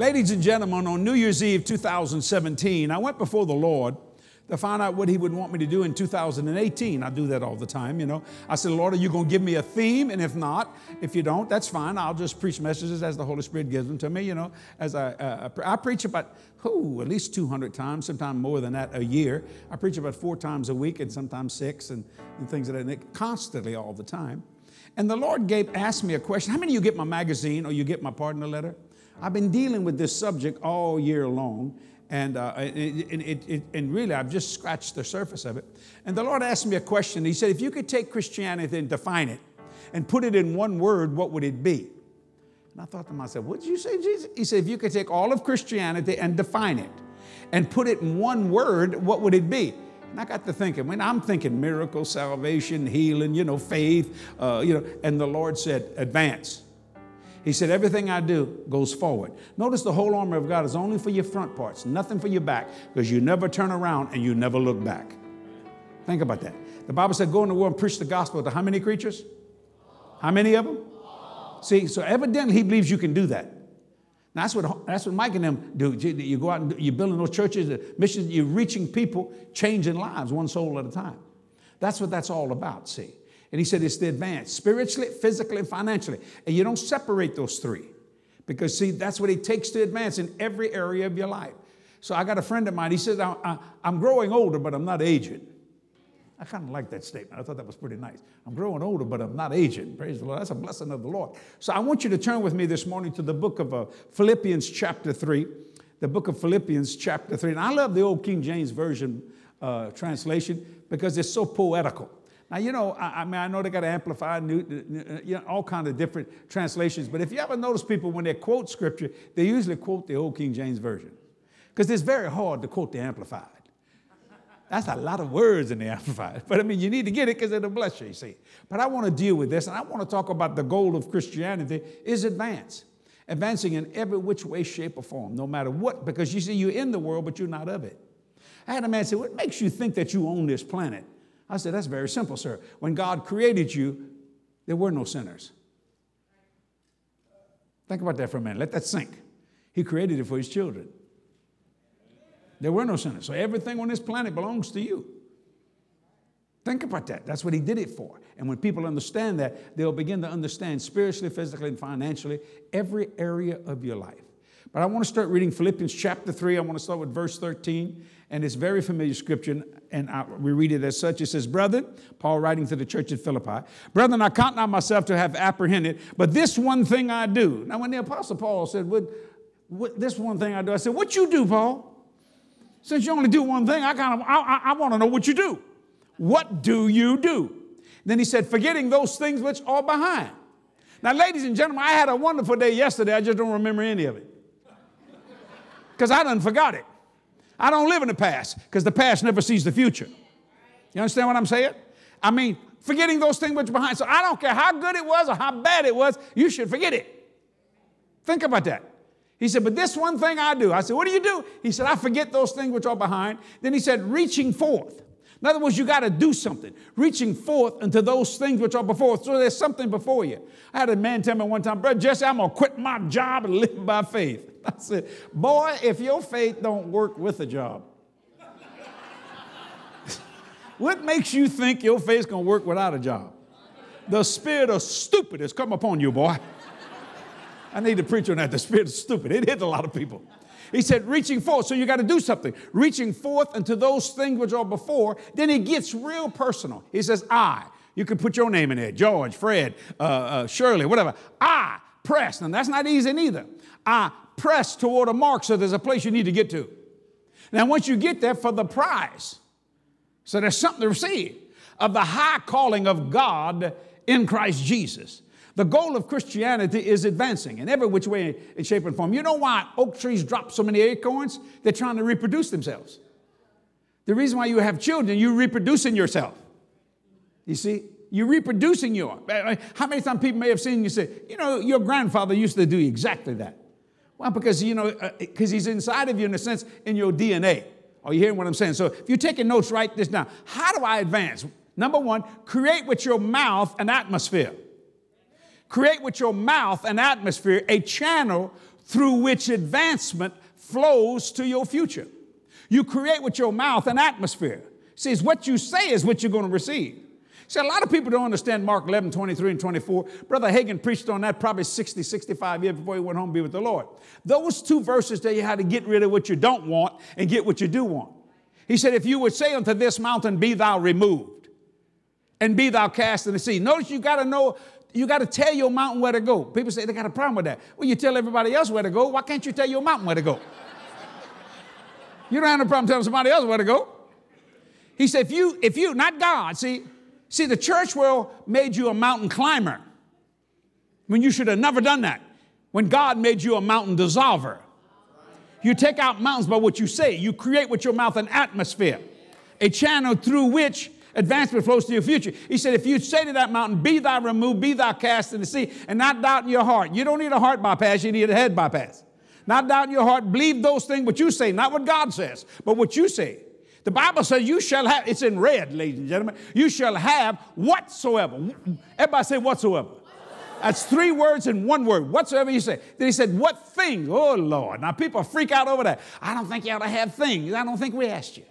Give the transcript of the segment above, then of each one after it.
Ladies and gentlemen, on New Year's Eve 2017, I went before the Lord to find out what He would want me to do in 2018. I do that all the time, you know. I said, Lord, are you going to give me a theme? And if not, if you don't, that's fine. I'll just preach messages as the Holy Spirit gives them to me, you know. As I, uh, I preach about, oh, at least 200 times, sometimes more than that a year. I preach about four times a week and sometimes six and, and things like that, constantly all the time. And the Lord gave, asked me a question. How many of you get my magazine or you get my partner letter? I've been dealing with this subject all year long. And, uh, it, it, it, and really, I've just scratched the surface of it. And the Lord asked me a question. He said, If you could take Christianity and define it and put it in one word, what would it be? And I thought to myself, What did you say, Jesus? He said, If you could take all of Christianity and define it and put it in one word, what would it be? And I got to thinking, when I'm thinking miracle, salvation, healing, you know, faith, uh, you know, and the Lord said, advance. He said, Everything I do goes forward. Notice the whole armor of God is only for your front parts, nothing for your back, because you never turn around and you never look back. Think about that. The Bible said, Go in the world and preach the gospel to how many creatures? How many of them? See, so evidently he believes you can do that. Now, that's what, that's what Mike and them do. You go out and you're building those churches, missions, you're reaching people, changing lives one soul at a time. That's what that's all about, see. And he said it's the advance, spiritually, physically, and financially. And you don't separate those three because, see, that's what it takes to advance in every area of your life. So I got a friend of mine, he says, I, am growing older, but I'm not aging. I kind of like that statement. I thought that was pretty nice. I'm growing older, but I'm not aging. Praise the Lord. That's a blessing of the Lord. So I want you to turn with me this morning to the book of uh, Philippians, chapter 3. The book of Philippians, chapter 3. And I love the old King James Version uh, translation because it's so poetical. Now, you know, I, I mean, I know they got amplified, new, uh, uh, you know, all kind of different translations, but if you ever notice people when they quote scripture, they usually quote the old King James Version because it's very hard to quote the amplified. That's a lot of words in the amplified. But I mean, you need to get it because it'll bless you, you see. But I want to deal with this, and I want to talk about the goal of Christianity is advance. Advancing in every which way, shape, or form, no matter what, because you see, you're in the world, but you're not of it. I had a man say, What makes you think that you own this planet? I said, That's very simple, sir. When God created you, there were no sinners. Think about that for a minute. Let that sink. He created it for his children. There were no sinners. So everything on this planet belongs to you. Think about that. That's what he did it for. And when people understand that, they'll begin to understand spiritually, physically, and financially every area of your life. But I want to start reading Philippians chapter 3. I want to start with verse 13. And it's very familiar scripture, and I, we read it as such. It says, Brother, Paul writing to the church at Philippi, Brethren, I count not myself to have apprehended, but this one thing I do. Now, when the Apostle Paul said, what, what, This one thing I do, I said, What you do, Paul? Since you only do one thing, I kind of I, I, I want to know what you do. What do you do? Then he said, Forgetting those things which are behind. Now, ladies and gentlemen, I had a wonderful day yesterday. I just don't remember any of it because I done forgot it. I don't live in the past because the past never sees the future. You understand what I'm saying? I mean, forgetting those things which are behind. So I don't care how good it was or how bad it was, you should forget it. Think about that. He said, But this one thing I do. I said, What do you do? He said, I forget those things which are behind. Then he said, Reaching forth. In other words, you got to do something, reaching forth into those things which are before. So there's something before you. I had a man tell me one time, Brother Jesse, I'm going to quit my job and live by faith. I said, Boy, if your faith don't work with a job, what makes you think your faith's going to work without a job? The spirit of stupid has come upon you, boy. I need to preach on that. The spirit of stupid. It hit a lot of people. He said, reaching forth. So you got to do something. Reaching forth into those things which are before. Then it gets real personal. He says, I. You can put your name in there George, Fred, uh, uh, Shirley, whatever. I press. And that's not easy neither. I press toward a mark so there's a place you need to get to. Now, once you get there, for the prize. So there's something to receive of the high calling of God in Christ Jesus. The goal of Christianity is advancing in every which way, in shape, and form. You know why oak trees drop so many acorns? They're trying to reproduce themselves. The reason why you have children, you're reproducing yourself. You see, you're reproducing your. How many times people may have seen you say, you know, your grandfather used to do exactly that. Well, because you know, because uh, he's inside of you in a sense in your DNA. Are you hearing what I'm saying? So if you're taking notes, write this down. How do I advance? Number one, create with your mouth an atmosphere. Create with your mouth an atmosphere, a channel through which advancement flows to your future. You create with your mouth an atmosphere. See, it's what you say is what you're going to receive. See, a lot of people don't understand Mark 11, 23 and 24. Brother Hagin preached on that probably 60, 65 years before he went home to be with the Lord. Those two verses tell you how to get rid of what you don't want and get what you do want. He said, If you would say unto this mountain, Be thou removed, and be thou cast in the sea. Notice you got to know, you got to tell your mountain where to go. People say they got a problem with that. Well, you tell everybody else where to go. Why can't you tell your mountain where to go? you don't have no problem telling somebody else where to go. He said, if you, if you, not God, see, See, the church world made you a mountain climber when you should have never done that. When God made you a mountain dissolver. You take out mountains by what you say. You create with your mouth an atmosphere, a channel through which advancement flows to your future. He said, if you say to that mountain, be thou removed, be thou cast in the sea, and not doubt in your heart. You don't need a heart bypass, you need a head bypass. Not doubt in your heart, believe those things what you say, not what God says, but what you say. The Bible says you shall have, it's in red, ladies and gentlemen, you shall have whatsoever. Everybody say whatsoever. That's three words in one word, whatsoever you say. Then he said, What thing? Oh, Lord. Now people freak out over that. I don't think you ought to have things. I don't think we asked you.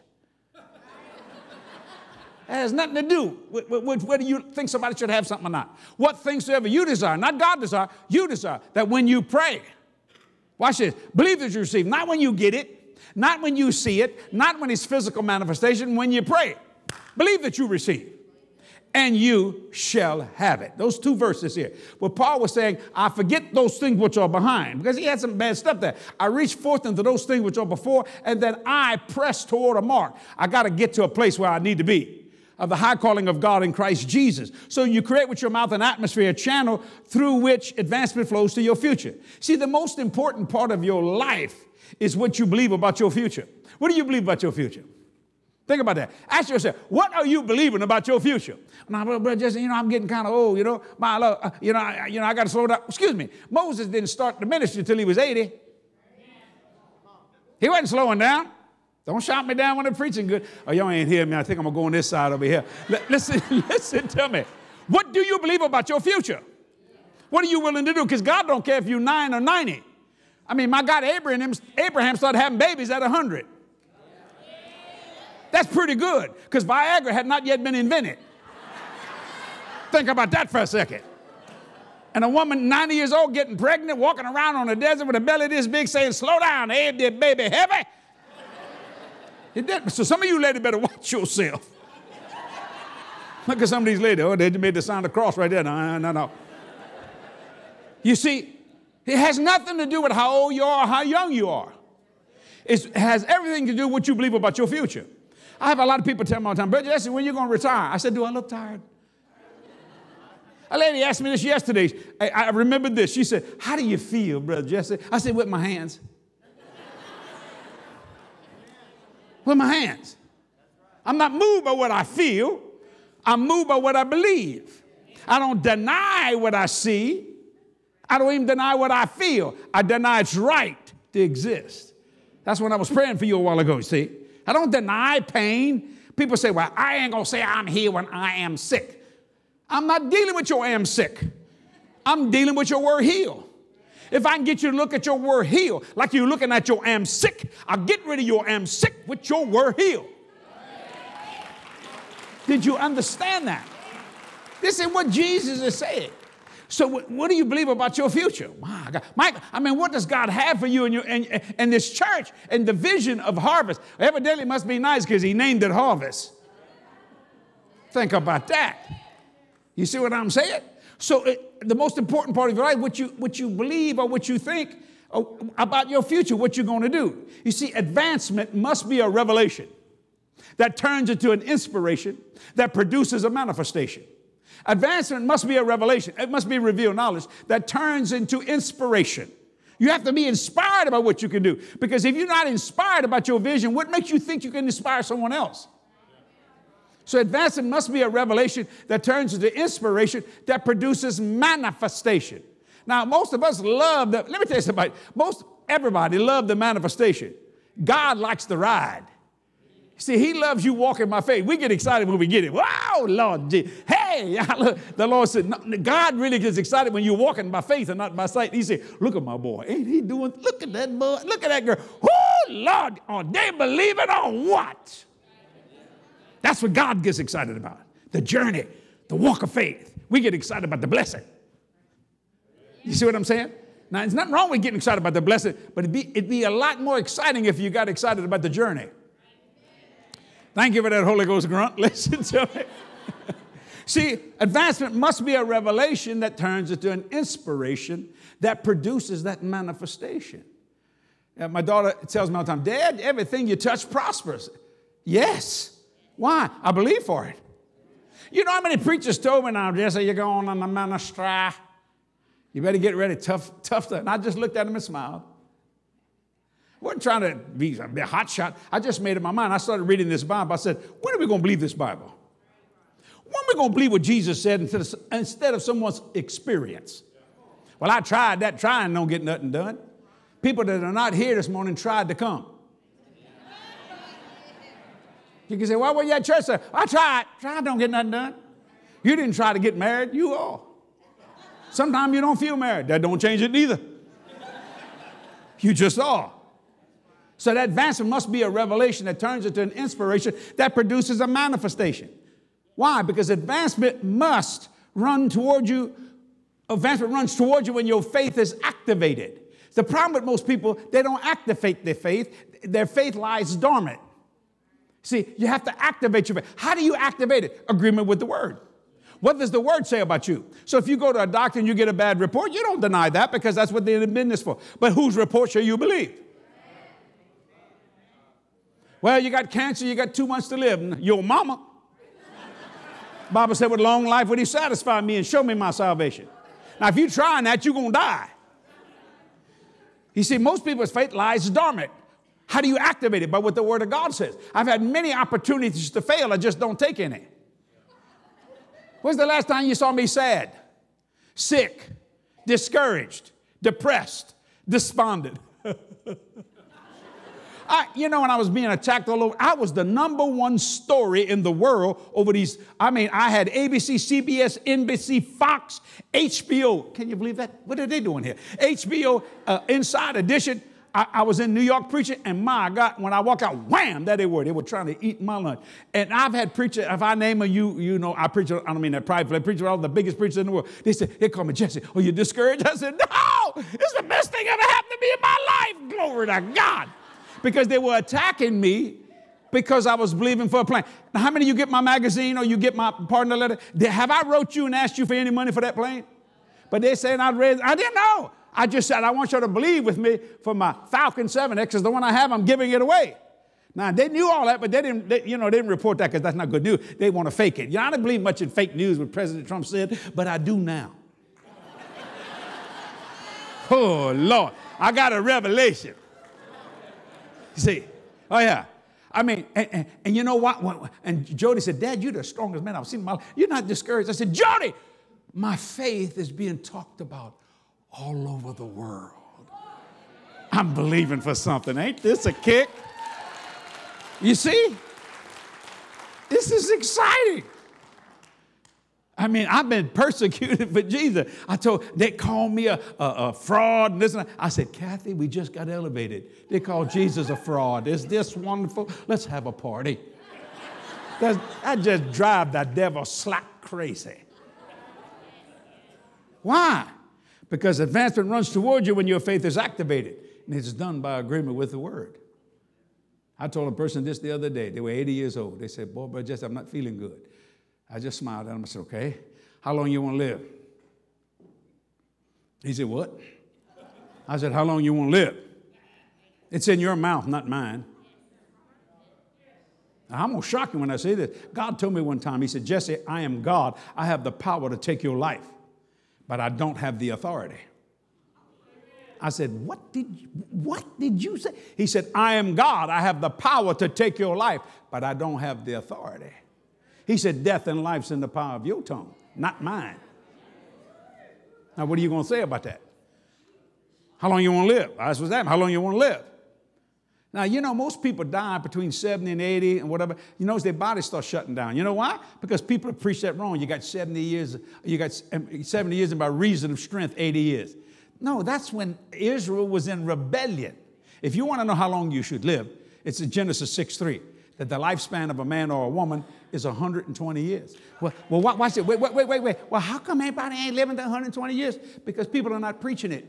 It has nothing to do with, with, whether you think somebody should have something or not. What things soever you desire, not God desire, you desire, that when you pray, watch this, believe that you receive, not when you get it, not when you see it, not when it's physical manifestation, when you pray. Believe that you receive and you shall have it. Those two verses here. Well, Paul was saying, I forget those things which are behind, because he had some bad stuff there. I reach forth into those things which are before, and then I press toward a mark. I got to get to a place where I need to be. Of the high calling of God in Christ Jesus. So you create with your mouth an atmosphere, a channel through which advancement flows to your future. See, the most important part of your life is what you believe about your future. What do you believe about your future? Think about that. Ask yourself, what are you believing about your future? Now, brother, just you know, I'm getting kind of old. You know, my love, uh, you know, I, you know, I got to slow down. Excuse me. Moses didn't start the ministry until he was 80. He wasn't slowing down. Don't shout me down when I'm preaching good. Oh, y'all ain't hear me. I think I'm gonna go on this side over here. L- listen, listen to me. What do you believe about your future? What are you willing to do? Because God don't care if you're nine or 90. I mean, my God, Abraham, Abraham started having babies at 100. That's pretty good because Viagra had not yet been invented. Think about that for a second. And a woman 90 years old getting pregnant, walking around on the desert with a belly this big saying, Slow down, that baby heavy? So some of you ladies better watch yourself. Look at some of these ladies. Oh, they made the sign of the cross right there. No, no, no. You see, it has nothing to do with how old you are or how young you are. It has everything to do with what you believe about your future. I have a lot of people tell me all the time, Brother Jesse, when are you going to retire? I said, Do I look tired? A lady asked me this yesterday. I, I remembered this. She said, How do you feel, Brother Jesse? I said, With my hands. With my hands. I'm not moved by what I feel, I'm moved by what I believe. I don't deny what I see, I don't even deny what I feel. I deny its right to exist. That's when I was praying for you a while ago, see? I don't deny pain. People say, well, I ain't gonna say I'm here when I am sick. I'm not dealing with your am sick. I'm dealing with your word heal. If I can get you to look at your word heal like you're looking at your am sick, I'll get rid of your am sick with your word heal. Did you understand that? This is what Jesus is saying. So, what, do you believe about your future? My God. Mike, I mean, what does God have for you and, your, and, and this church and the vision of harvest? Evidently, must be nice because He named it harvest. Think about that. You see what I'm saying? So, it, the most important part of your life, what you, what you believe or what you think oh, about your future, what you're going to do. You see, advancement must be a revelation that turns into an inspiration that produces a manifestation. Advancement must be a revelation, it must be revealed knowledge that turns into inspiration. You have to be inspired about what you can do. Because if you're not inspired about your vision, what makes you think you can inspire someone else? So, advancement must be a revelation that turns into inspiration that produces manifestation. Now, most of us love the, let me tell you something, most everybody love the manifestation. God likes the ride. See, He loves you walking by faith. We get excited when we get it. Wow, Lord, hey, Hey, the Lord said, God really gets excited when you're walking by faith and not by sight. He said, Look at my boy. Ain't he doing? Look at that boy. Look at that girl. Oh, Lord, are they believing on what? That's what God gets excited about the journey, the walk of faith. We get excited about the blessing. You see what I'm saying? Now, there's nothing wrong with getting excited about the blessing, but it'd be, it'd be a lot more exciting if you got excited about the journey. Thank you for that Holy Ghost grunt. Listen to me. See, advancement must be a revelation that turns into an inspiration that produces that manifestation. my daughter tells me all the time, Dad, everything you touch prospers. Yes. Why? I believe for it. You know how many preachers told me now, Jesse, you're going on the ministry. You better get ready, tough, tough. And I just looked at him and smiled. I wasn't trying to be, be a hot shot. I just made up my mind. I started reading this Bible. I said, when are we going to believe this Bible? When are we going to believe what Jesus said instead of someone's experience? Well, I tried that, trying don't get nothing done. People that are not here this morning tried to come. You can say, why were you at church? I tried. Tried don't get nothing done. You didn't try to get married, you are. Sometimes you don't feel married. That don't change it neither. You just are. So that advancement must be a revelation that turns into an inspiration that produces a manifestation. Why? Because advancement must run toward you. Advancement runs toward you when your faith is activated. The problem with most people, they don't activate their faith. Their faith lies dormant. See, you have to activate your faith. How do you activate it? Agreement with the word. What does the word say about you? So if you go to a doctor and you get a bad report, you don't deny that because that's what they're in business for. But whose report shall you believe? Well, you got cancer, you got two months to live. Your mama. Bible said, with long life would he satisfy me and show me my salvation. Now, if you trying that, you're going to die. You see, most people's faith lies dormant. How do you activate it? By what the Word of God says. I've had many opportunities to fail, I just don't take any. When's the last time you saw me sad, sick, discouraged, depressed, despondent? I, you know, when I was being attacked all over, I was the number one story in the world over these. I mean, I had ABC, CBS, NBC, Fox, HBO. Can you believe that? What are they doing here? HBO, uh, Inside Edition. I, I, was in New York preaching, and my God, when I walk out, wham, there they were. They were trying to eat my lunch. And I've had preachers, if I name a you, you know, I preach, I don't mean that private, I preach with all the biggest preachers in the world. They said, they call me Jesse. Are you discouraged? I said, no, it's the best thing ever happened to me in my life. Glory to God because they were attacking me because I was believing for a plan. Now, how many of you get my magazine or you get my partner letter? Have I wrote you and asked you for any money for that plane? But they saying I read, I didn't know. I just said, I want you to believe with me for my Falcon 7X is the one I have, I'm giving it away. Now, they knew all that, but they didn't, they, you know, they didn't report that because that's not good news. They want to fake it. You know, I don't believe much in fake news, what President Trump said, but I do now. oh, Lord. I got a revelation. You See, oh yeah. I mean, and, and, and, you know what? And Jodi said, Dad, you're the strongest man I've seen in my life. You're not discouraged. I said, Jodi, my faith is being talked about all over the world. I'm believing for something. Ain't this a kick? You see? This is exciting. I mean, I've been persecuted for Jesus. I told, they called me a, a, a fraud and this and that. I said, Kathy, we just got elevated. They called Jesus a fraud. Is this wonderful? Let's have a party. That's, that just drive that devil slap crazy. Why? Because advancement runs toward you when your faith is activated, and it's done by agreement with the word. I told a person this the other day. They were 80 years old. They said, Boy, but just I'm not feeling good. I just smiled at him. I said, okay, how long you want to live? He said, what? I said, how long you want to live? It's in your mouth, not mine. Now, I'm going to shock you when I say this. God told me one time, He said, Jesse, I am God. I have the power to take your life, but I don't have the authority. I said, what did, you, what did you say? He said, I am God. I have the power to take your life, but I don't have the authority. He said, Death and life's in the power of your tongue, not mine. Now, what are you going to say about that? How long you want to live? I was that. How long you want to live? Now, you know, most people die between 70 and 80 and whatever. You know, as their body starts shutting down. You know why? Because people have preached that wrong. You got 70 years, you got um, 70 years, and by reason of strength, 80 years. No, that's when Israel was in rebellion. If you want to know how long you should live, it's in Genesis 6 3 that the lifespan of a man or a woman is 120 years. Well, well watch it. Wait, wait, wait, wait, wait. Well, how come anybody ain't living to 120 years? Because people are not preaching it.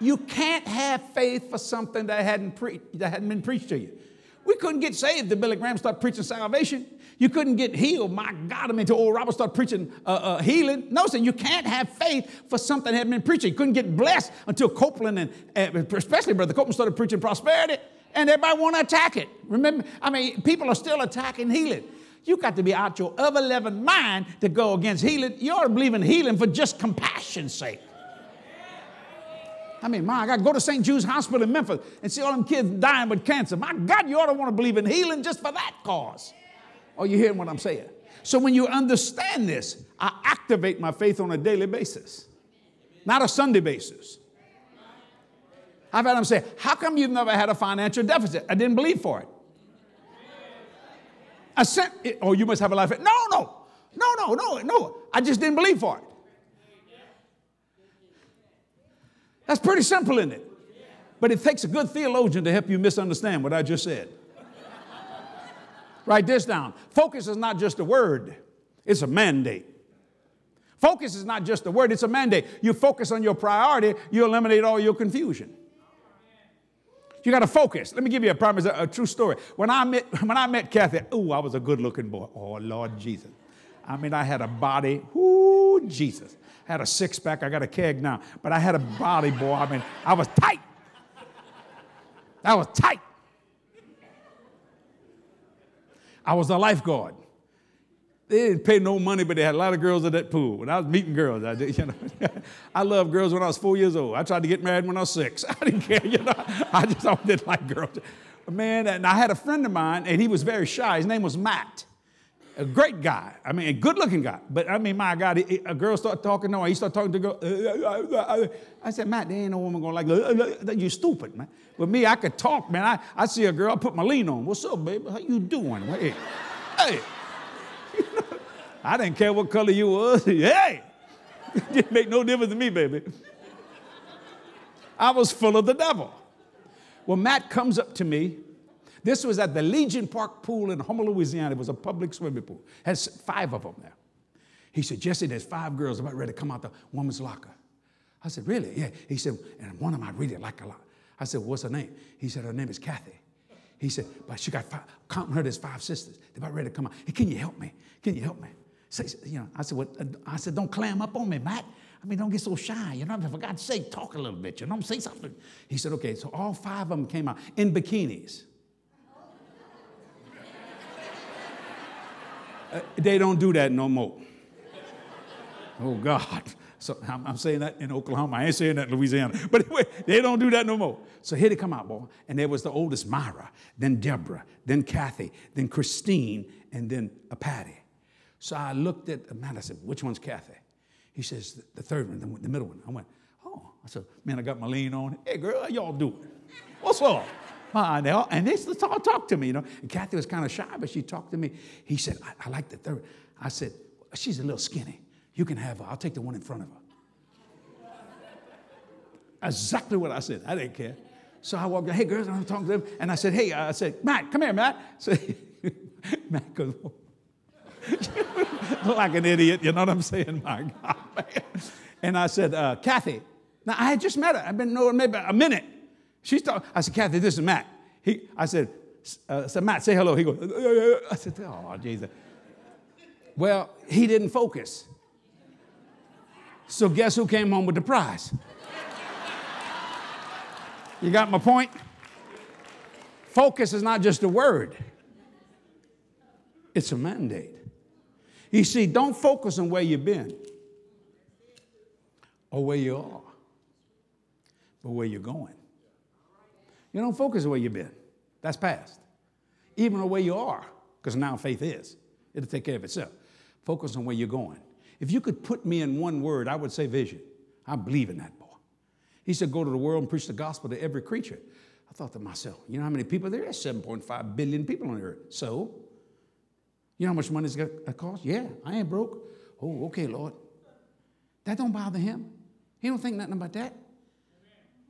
You can't have faith for something that hadn't, pre- that hadn't been preached to you. We couldn't get saved if Billy Graham started preaching salvation. You couldn't get healed. My God, I mean, to Oral Roberts started preaching uh, uh, healing. No, sir, you can't have faith for something that hadn't been preached. You couldn't get blessed until Copeland and, uh, especially Brother Copeland started preaching prosperity and everybody want to attack it. Remember, I mean, people are still attacking healing. You got to be out your ever loving mind to go against healing. You ought to believe in healing for just compassion's sake. I mean, my God, go to St. Jude's Hospital in Memphis and see all them kids dying with cancer. My God, you ought to want to believe in healing just for that cause. Are you hearing what I'm saying? So when you understand this, I activate my faith on a daily basis, not a Sunday basis. I've had them say, How come you've never had a financial deficit? I didn't believe for it. I sent it, oh, you must have a life. No, no, no, no, no, no. I just didn't believe for it. That's pretty simple, isn't it? But it takes a good theologian to help you misunderstand what I just said. Write this down. Focus is not just a word, it's a mandate. Focus is not just a word, it's a mandate. You focus on your priority, you eliminate all your confusion. You got to focus. Let me give you a promise, a, a, true story. When I met when I met Kathy, oh, I was a good-looking boy. Oh, Lord Jesus. I mean, I had a body. Ooh, Jesus. I had a six-pack. I got a keg now, but I had a body, boy. I mean, I was tight. I was tight. I was a lifeguard. They didn't pay no money, but they had a lot of girls at that pool. When I was meeting girls, I did, you know, I loved girls when I was four years old. I tried to get married when I was six. I didn't care, you know. I just always didn't like girls. Man, and I had a friend of mine, and he was very shy. His name was Matt. A great guy. I mean, a good-looking guy. But I mean, my God, a girl started talking to him. He started talking to girl. I said, Matt, there ain't no woman gonna like. You stupid, man. With me, I could talk, man. I, I see a girl, I put my lean on. What's up, baby? How you doing? Hey, hey. I didn't care what color you was. hey, it didn't make no difference to me, baby. I was full of the devil. Well, Matt comes up to me. This was at the Legion Park pool in Houma, Louisiana. It was a public swimming pool. Has five of them there. He said, Jesse, there's five girls about ready to come out the woman's locker. I said, really? Yeah. He said, and one of them I really like a lot. I said, what's her name? He said, her name is Kathy. He said, but she got five, counting her, there's five sisters. They're about ready to come out. Hey, can you help me? Can you help me? You know, I said, well, I said, don't clam up on me, Matt. I mean, don't get so shy. You know, for God's sake, talk a little bit. You know, say something. He said, okay. So all five of them came out in bikinis. uh, they don't do that no more. Oh God. So I'm, I'm, saying that in Oklahoma. I ain't saying that in Louisiana. But anyway, they don't do that no more. So here they come out, boy. And there was the oldest Myra, then Deborah, then Kathy, then Christine, and then a Patty. So I looked at the man, I said, which one's Kathy? He says, the third one, the, middle one. I went, oh. I said, man, I got my lean on. Hey, girl, how y'all doing? What's up? And, and they talk, talk to me, you know. And Kathy was kind of shy, but she talked to me. He said, I, I like the third. I said, she's a little skinny. You can have her. I'll take the one in front of her. exactly what I said. I didn't care. So I walked, hey, girls, I'm talking to them. And I said, hey, I said, Matt, come here, Matt. So Matt goes, like an idiot, you know what I'm saying? My God, man. And I said, uh, Kathy, now I had just met her. I've been knowing maybe a minute. She's talking. I said, Kathy, this is Matt. He, I said, uh, said, Matt, say hello. He goes, uh, I said, oh, Jesus. Well, he didn't focus. So guess who came home with the prize? You got my point? Focus is not just a word, it's a mandate. You see, don't focus on where you've been or where you are, but where you're going. You don't focus on where you've been. That's past. Even on where you are, because now faith is. It'll take care of itself. Focus on where you're going. If you could put me in one word, I would say vision. I believe in that, boy. He said, Go to the world and preach the gospel to every creature. I thought to myself, you know how many people there is? 7.5 billion people on earth. So, you know how much money it's going to cost? Yeah, I ain't broke. Oh, okay, Lord. That don't bother him. He don't think nothing about that.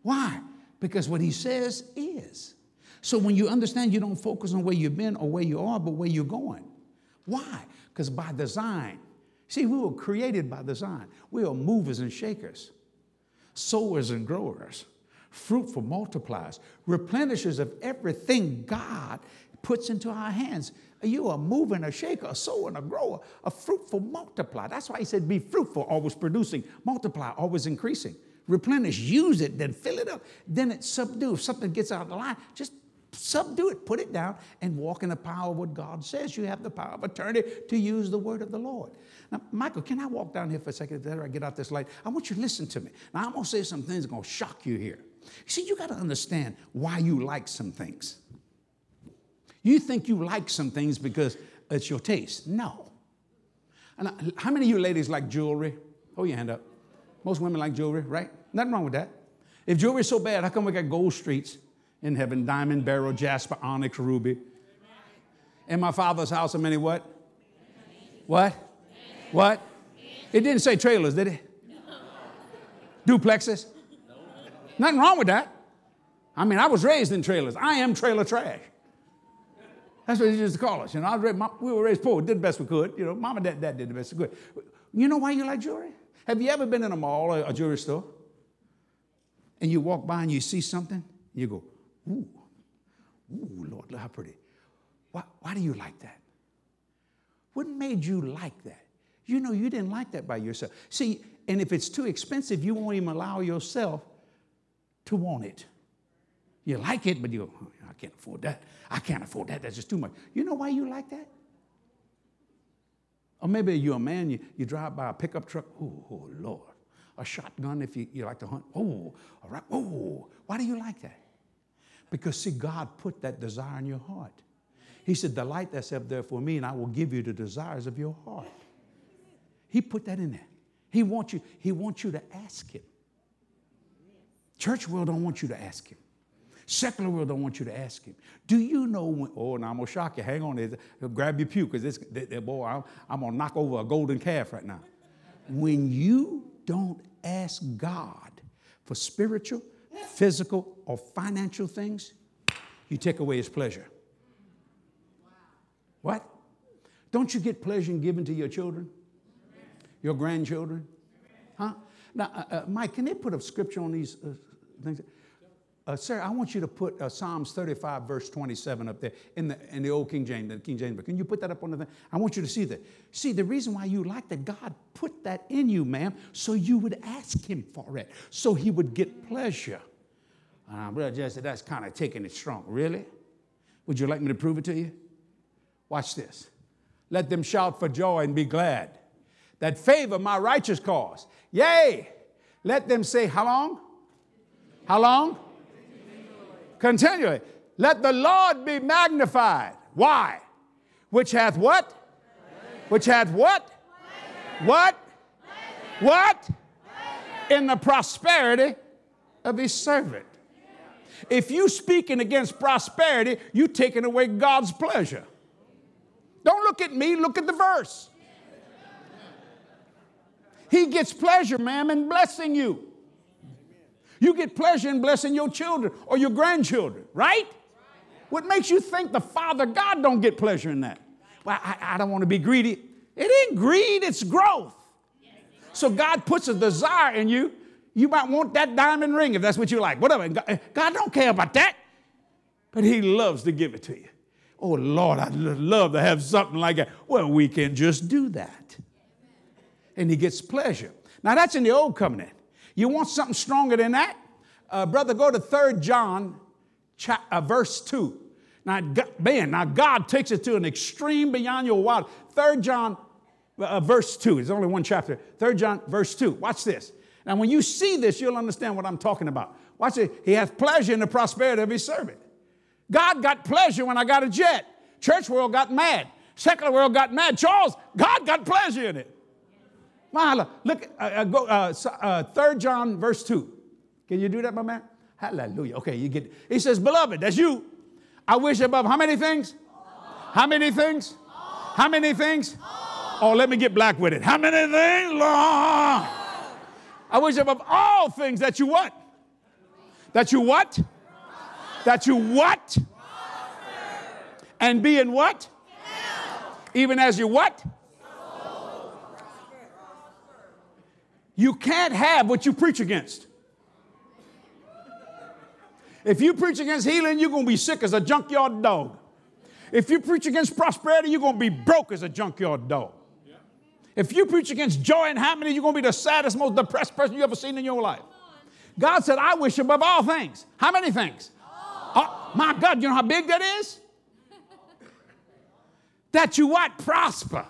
Why? Because what he says is. So when you understand, you don't focus on where you've been or where you are, but where you're going. Why? Because by design, see, we were created by design. We are movers and shakers, sowers and growers, fruitful multipliers, replenishers of everything God puts into our hands. You are moving a shaker, a sower, a grower, a fruitful multiplier. That's why he said, be fruitful, always producing, multiply, always increasing. Replenish, use it, then fill it up. Then it subdue. If something gets out of the line, just subdue it, put it down, and walk in the power of what God says. You have the power of attorney to use the word of the Lord. Now, Michael, can I walk down here for a second after I get out this light? I want you to listen to me. Now, I'm going to say some things that are going to shock you here. See, you got to understand why you like some things. You think you like some things because it's your taste. No. And how many of you ladies like jewelry? Hold your hand up. Most women like jewelry, right? Nothing wrong with that. If jewelry is so bad, how come we got gold streets in heaven? Diamond, beryl, jasper, onyx, ruby. In my father's house, how many what? What? What? It didn't say trailers, did it? Duplexes? Nothing wrong with that. I mean, I was raised in trailers. I am trailer trash. That's what he used to call us. You know, I was raised, we were raised poor, We did the best we could. You know, mom and dad, dad did the best we could. You know why you like jewelry? Have you ever been in a mall or a jewelry store? And you walk by and you see something, you go, ooh, ooh, Lord, look how pretty. Why, why do you like that? What made you like that? You know, you didn't like that by yourself. See, and if it's too expensive, you won't even allow yourself to want it. You like it, but you go, can't afford that. I can't afford that. That's just too much. You know why you like that? Or maybe you're a man, you, you drive by a pickup truck. Oh, oh, Lord. A shotgun if you, you like to hunt. Oh, all right. Oh, why do you like that? Because, see, God put that desire in your heart. He said, The light that's up there for me, and I will give you the desires of your heart. He put that in there. He wants you, he wants you to ask him. Church world don't want you to ask him. Secular world don't want you to ask him. Do you know when, oh, now I'm going to shock you. Hang on. Grab your pew because this, boy, I'm, I'm going to knock over a golden calf right now. When you don't ask God for spiritual, physical, or financial things, you take away his pleasure. What? Don't you get pleasure in giving to your children? Your grandchildren? Huh? Now, uh, uh, Mike, can they put a scripture on these uh, things? Uh, Sarah, I want you to put uh, Psalms 35, verse 27 up there in the, in the old King James, the King James book. Can you put that up on the thing? I want you to see that. See, the reason why you like that, God put that in you, ma'am, so you would ask Him for it, so He would get pleasure. Uh, Brother Jesse, that's kind of taking it strong. Really? Would you like me to prove it to you? Watch this. Let them shout for joy and be glad that favor my righteous cause. Yea, let them say, How long? How long? Continually. Let the Lord be magnified. Why? Which hath what? Which hath what? What? What? In the prosperity of his servant. If you speaking against prosperity, you taking away God's pleasure. Don't look at me, look at the verse. He gets pleasure, ma'am, in blessing you. You get pleasure in blessing your children or your grandchildren, right? What makes you think the Father God don't get pleasure in that? Well, I, I don't want to be greedy. It ain't greed, it's growth. So God puts a desire in you. You might want that diamond ring if that's what you like. Whatever. God don't care about that, but He loves to give it to you. Oh, Lord, I'd love to have something like that. Well, we can just do that. And He gets pleasure. Now, that's in the old covenant. You want something stronger than that? Uh, brother, go to 3 John cha- uh, verse 2. Now, man, now God takes it to an extreme beyond your wild. 3 John uh, verse 2. There's only one chapter. 3 John verse 2. Watch this. Now, when you see this, you'll understand what I'm talking about. Watch it. He hath pleasure in the prosperity of his servant. God got pleasure when I got a jet. Church world got mad. Secular world got mad. Charles, God got pleasure in it. Mahala, look, uh, uh, go, uh, uh, 3 John verse 2. Can you do that, my man? Hallelujah. Okay, you get He says, Beloved, that's you. I wish above how many things? How many things? How many things? Oh, let me get black with it. How many things? Lord? I wish above all things that you what? That you what? That you what? And be in what? Even as you what? You can't have what you preach against. If you preach against healing, you're going to be sick as a junkyard dog. If you preach against prosperity, you're going to be broke as a junkyard dog. If you preach against joy and happiness, you're going to be the saddest, most depressed person you ever seen in your life. God said, I wish above all things. How many things? Oh, my God, you know how big that is? that you what? Prosper.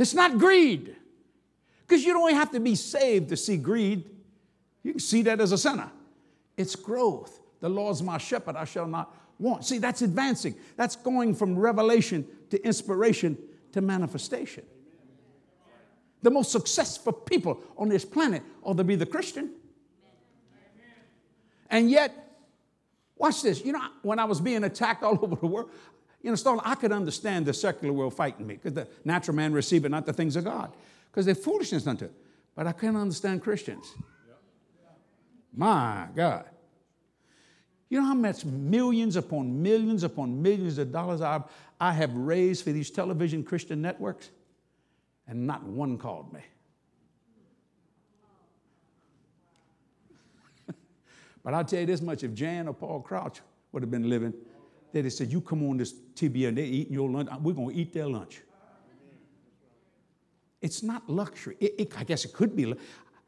It's not greed. Because you don't have to be saved to see greed. You can see that as a sinner. It's growth. The Lord's my shepherd, I shall not want. See, that's advancing. That's going from revelation to inspiration to manifestation. The most successful people on this planet ought to be the Christian. And yet, watch this. You know, when I was being attacked all over the world, you know, Stalin, I could understand the secular world fighting me because the natural man receiveth not the things of God because they're foolishness unto it. But I can't understand Christians. My God. You know how much millions upon millions upon millions of dollars I, I have raised for these television Christian networks? And not one called me. but I'll tell you this much if Jan or Paul Crouch would have been living, they'd said, You come on this TV and they're eating your lunch, we're going to eat their lunch. It's not luxury. It, it, I guess it could be.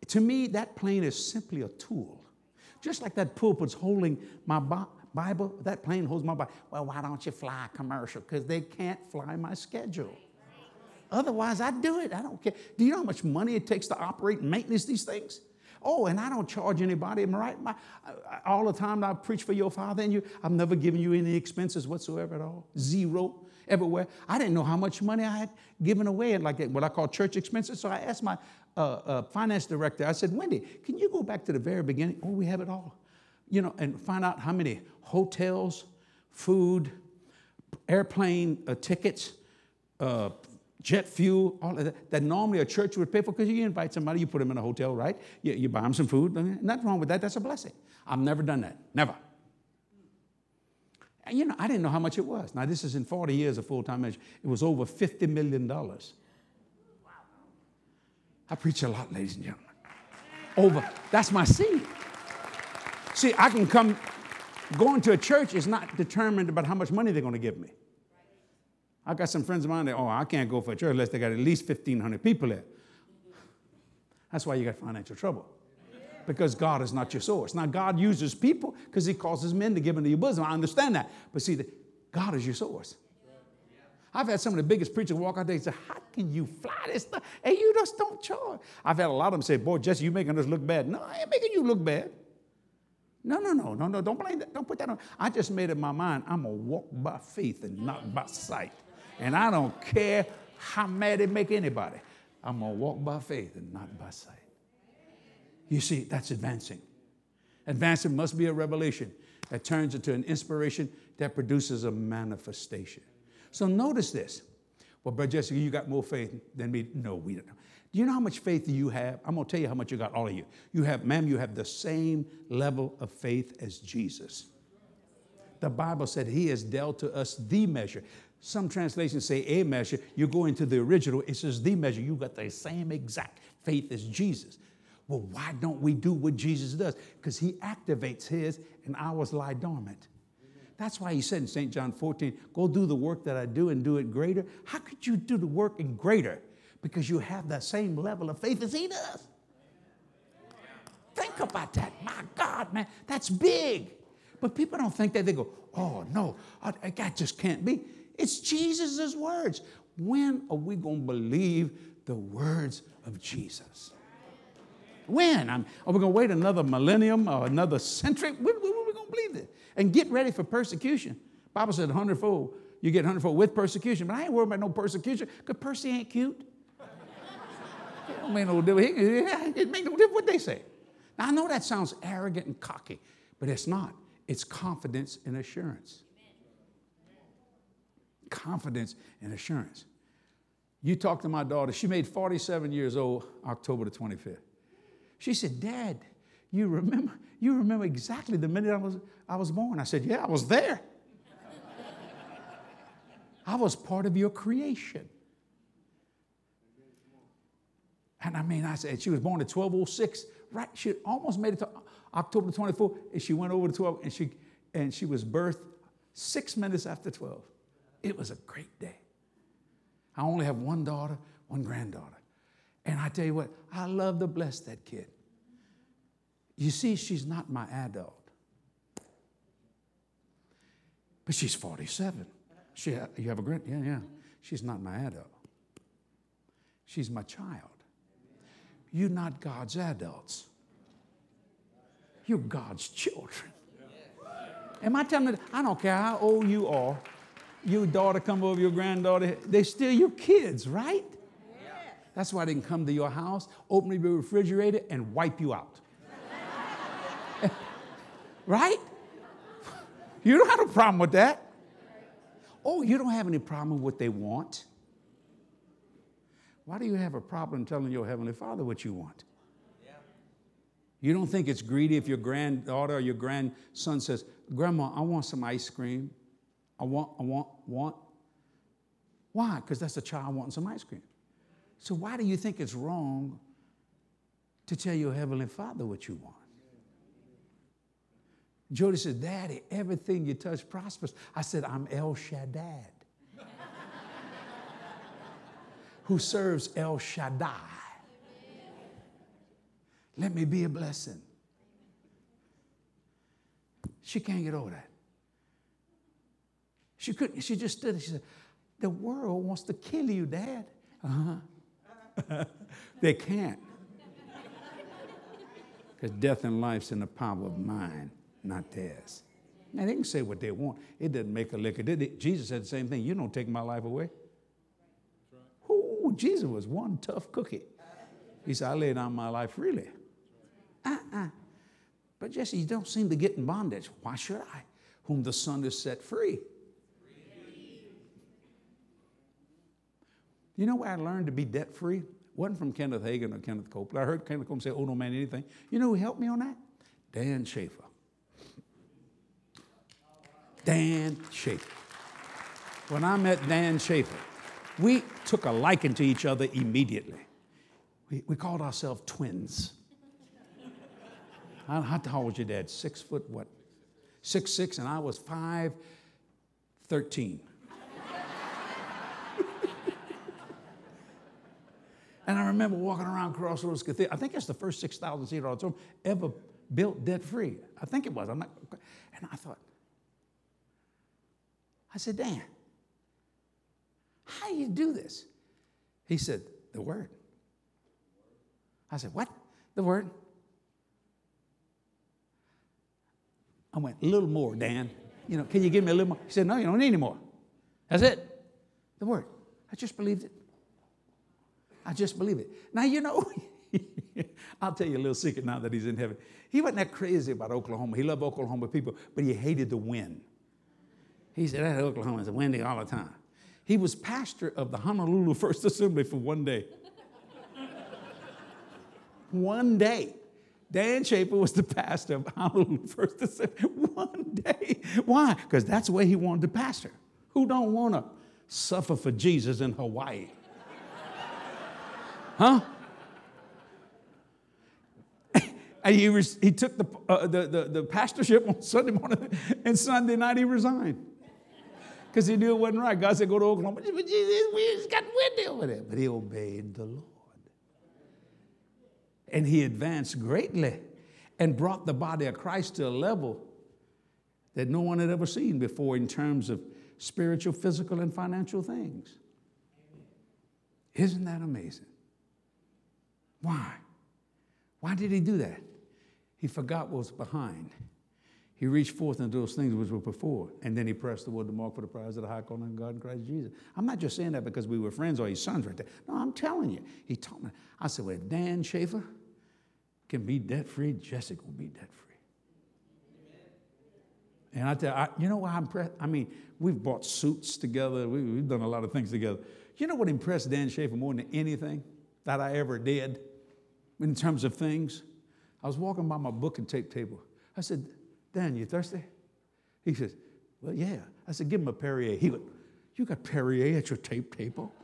To me, that plane is simply a tool. Just like that pulpit's holding my Bible, that plane holds my Bible. Well, why don't you fly commercial? Because they can't fly my schedule. Otherwise, I'd do it. I don't care. Do you know how much money it takes to operate and maintenance these things? Oh, and I don't charge anybody. Am I right? My, all the time I preach for your father and you, I've never given you any expenses whatsoever at all. Zero everywhere. I didn't know how much money I had given away in like what I call church expenses. So I asked my uh, uh, finance director, I said, Wendy, can you go back to the very beginning? Oh, we have it all. You know, and find out how many hotels, food, airplane uh, tickets, uh, jet fuel, all of that, that normally a church would pay for because you invite somebody, you put them in a hotel, right? You, you buy them some food. Nothing wrong with that. That's a blessing. I've never done that. Never. And you know, I didn't know how much it was. Now, this is in 40 years of full time ministry. It was over $50 million. I preach a lot, ladies and gentlemen. Over. That's my seed. See, I can come, going to a church is not determined about how much money they're going to give me. I got some friends of mine that, oh, I can't go for a church unless they got at least 1,500 people there. That's why you got financial trouble. Because God is not your source. Now, God uses people because He causes men to give into your bosom. I understand that. But see, God is your source. I've had some of the biggest preachers walk out there and say, How can you fly this stuff? And you just don't charge. I've had a lot of them say, Boy, Jesse, you're making us look bad. No, I ain't making you look bad. No, no, no, no, no. Don't blame that. Don't put that on. I just made up my mind. I'm to walk by faith and not by sight. And I don't care how mad it make anybody. I'm going to walk by faith and not by sight. You see, that's advancing. Advancing must be a revelation that turns into an inspiration that produces a manifestation. So notice this. Well, Brother Jesse, you got more faith than me. No, we don't. Do you know how much faith you have? I'm going to tell you how much you got, all of you. You have, ma'am, you have the same level of faith as Jesus. The Bible said he has dealt to us the measure. Some translations say a measure. You go into the original, it says the measure. You got the same exact faith as Jesus. Well, why don't we do what Jesus does? Because he activates his and ours lie dormant. That's why he said in St. John 14, go do the work that I do and do it greater. How could you do the work in greater? Because you have that same level of faith as he does. Think about that. My God, man, that's big. But people don't think that. They go, oh, no, that just can't be. It's Jesus' words. When are we going to believe the words of Jesus? When? I'm, are we going to wait another millennium or another century? When, when are we going to believe it? and get ready for persecution. Bible said hundredfold, you get hundredfold with persecution. But I ain't worried about no persecution because Percy ain't cute. it don't make no difference. It make no difference what they say. Now, I know that sounds arrogant and cocky, but it's not. It's confidence and assurance. Confidence and assurance. You talk to my daughter, she made 47 years old October the 25th. She said, Dad, you remember, you remember exactly the minute I was, I was born. I said, Yeah, I was there. I was part of your creation. And I mean, I said, she was born at 1206, right? She almost made it to October 24th, and she went over to 12, and she, and she was birthed six minutes after 12. It was a great day. I only have one daughter, one granddaughter. And I tell you what, I love to bless that kid. You see, she's not my adult, but she's 47. She, you have a grand, yeah, yeah. She's not my adult. She's my child. You're not God's adults. You're God's children. Am I telling you? I don't care how old you are. Your daughter come over, your granddaughter, they're still your kids, right? That's why they can come to your house, open your refrigerator, and wipe you out. right? You don't have a problem with that. Oh, you don't have any problem with what they want. Why do you have a problem telling your Heavenly Father what you want? You don't think it's greedy if your granddaughter or your grandson says, Grandma, I want some ice cream. I want, I want, want. Why? Because that's a child wanting some ice cream. So why do you think it's wrong to tell your Heavenly Father what you want? Jodi says, Daddy, everything you touch prospers. I said, I'm El Shaddad, who serves El Shaddai. Let me be a blessing. She can't get over that. She couldn't, she just stood there. She said, The world wants to kill you, Dad. Uh-huh. they can't. Because death and life's in the power of mind not theirs. Now, they can say what they want. It doesn't make a lick of it. Jesus said the same thing. You don't take my life away. Ooh, Jesus was one tough cookie. He said, I lay down my life freely. Uh-uh. But Jesse, you don't seem to get in bondage. Why should I? Whom the Son has set free. You know where I learned to be debt free? It wasn't from Kenneth Hagin or Kenneth Copeland. I heard Kenneth Copeland say, Oh, no man, anything. You know who helped me on that? Dan Sheaffer. Dan Sheaffer. When I met Dan Sheaffer, we took a liking to each other immediately. We, we called ourselves twins. How, tall was your dad? Six foot what? Six six, and I was five thirteen. And I remember walking around Crossroads Cathedral. I think it's the first 6,000 seat auditorium ever built debt free. I think it was. I'm not, and I thought, I said, Dan, how do you do this? He said, The Word. I said, What? The Word. I went, A little more, Dan. You know, can you give me a little more? He said, No, you don't need any more. That's it. The Word. I just believed it. I just believe it. Now, you know, I'll tell you a little secret now that he's in heaven. He wasn't that crazy about Oklahoma. He loved Oklahoma people, but he hated the wind. He said, that Oklahoma is windy all the time. He was pastor of the Honolulu First Assembly for one day. one day. Dan Sheaffer was the pastor of Honolulu First Assembly. One day. Why? Because that's the way he wanted to pastor. Who don't want to suffer for Jesus in Hawaii? Huh? And he, he took the, uh, the, the, the pastorship on Sunday morning, and Sunday night he resigned because he knew it wasn't right. God said, Go to Oklahoma. We just got windy over there. But he obeyed the Lord. And he advanced greatly and brought the body of Christ to a level that no one had ever seen before in terms of spiritual, physical, and financial things. Isn't that amazing? Why? Why did he do that? He forgot what was behind. He reached forth into those things which were before, and then he pressed toward the mark for the prize of the high calling of God in Christ Jesus. I'm not just saying that because we were friends or his sons right there. No, I'm telling you. He told me. I said, Well, Dan Sheaffer, can be debt free, Jessica will be debt free. And I tell you, you know what I'm impressed? I mean, we've bought suits together, we, have done a lot of things together. You know what impressed Dan Sheaffer more than anything that I ever did in terms of things? I was walking by my book and tape table. I said, Dan, you thirsty? He says, Well, yeah. I said, Give him a Perrier. He went, You got Perrier at your tape table?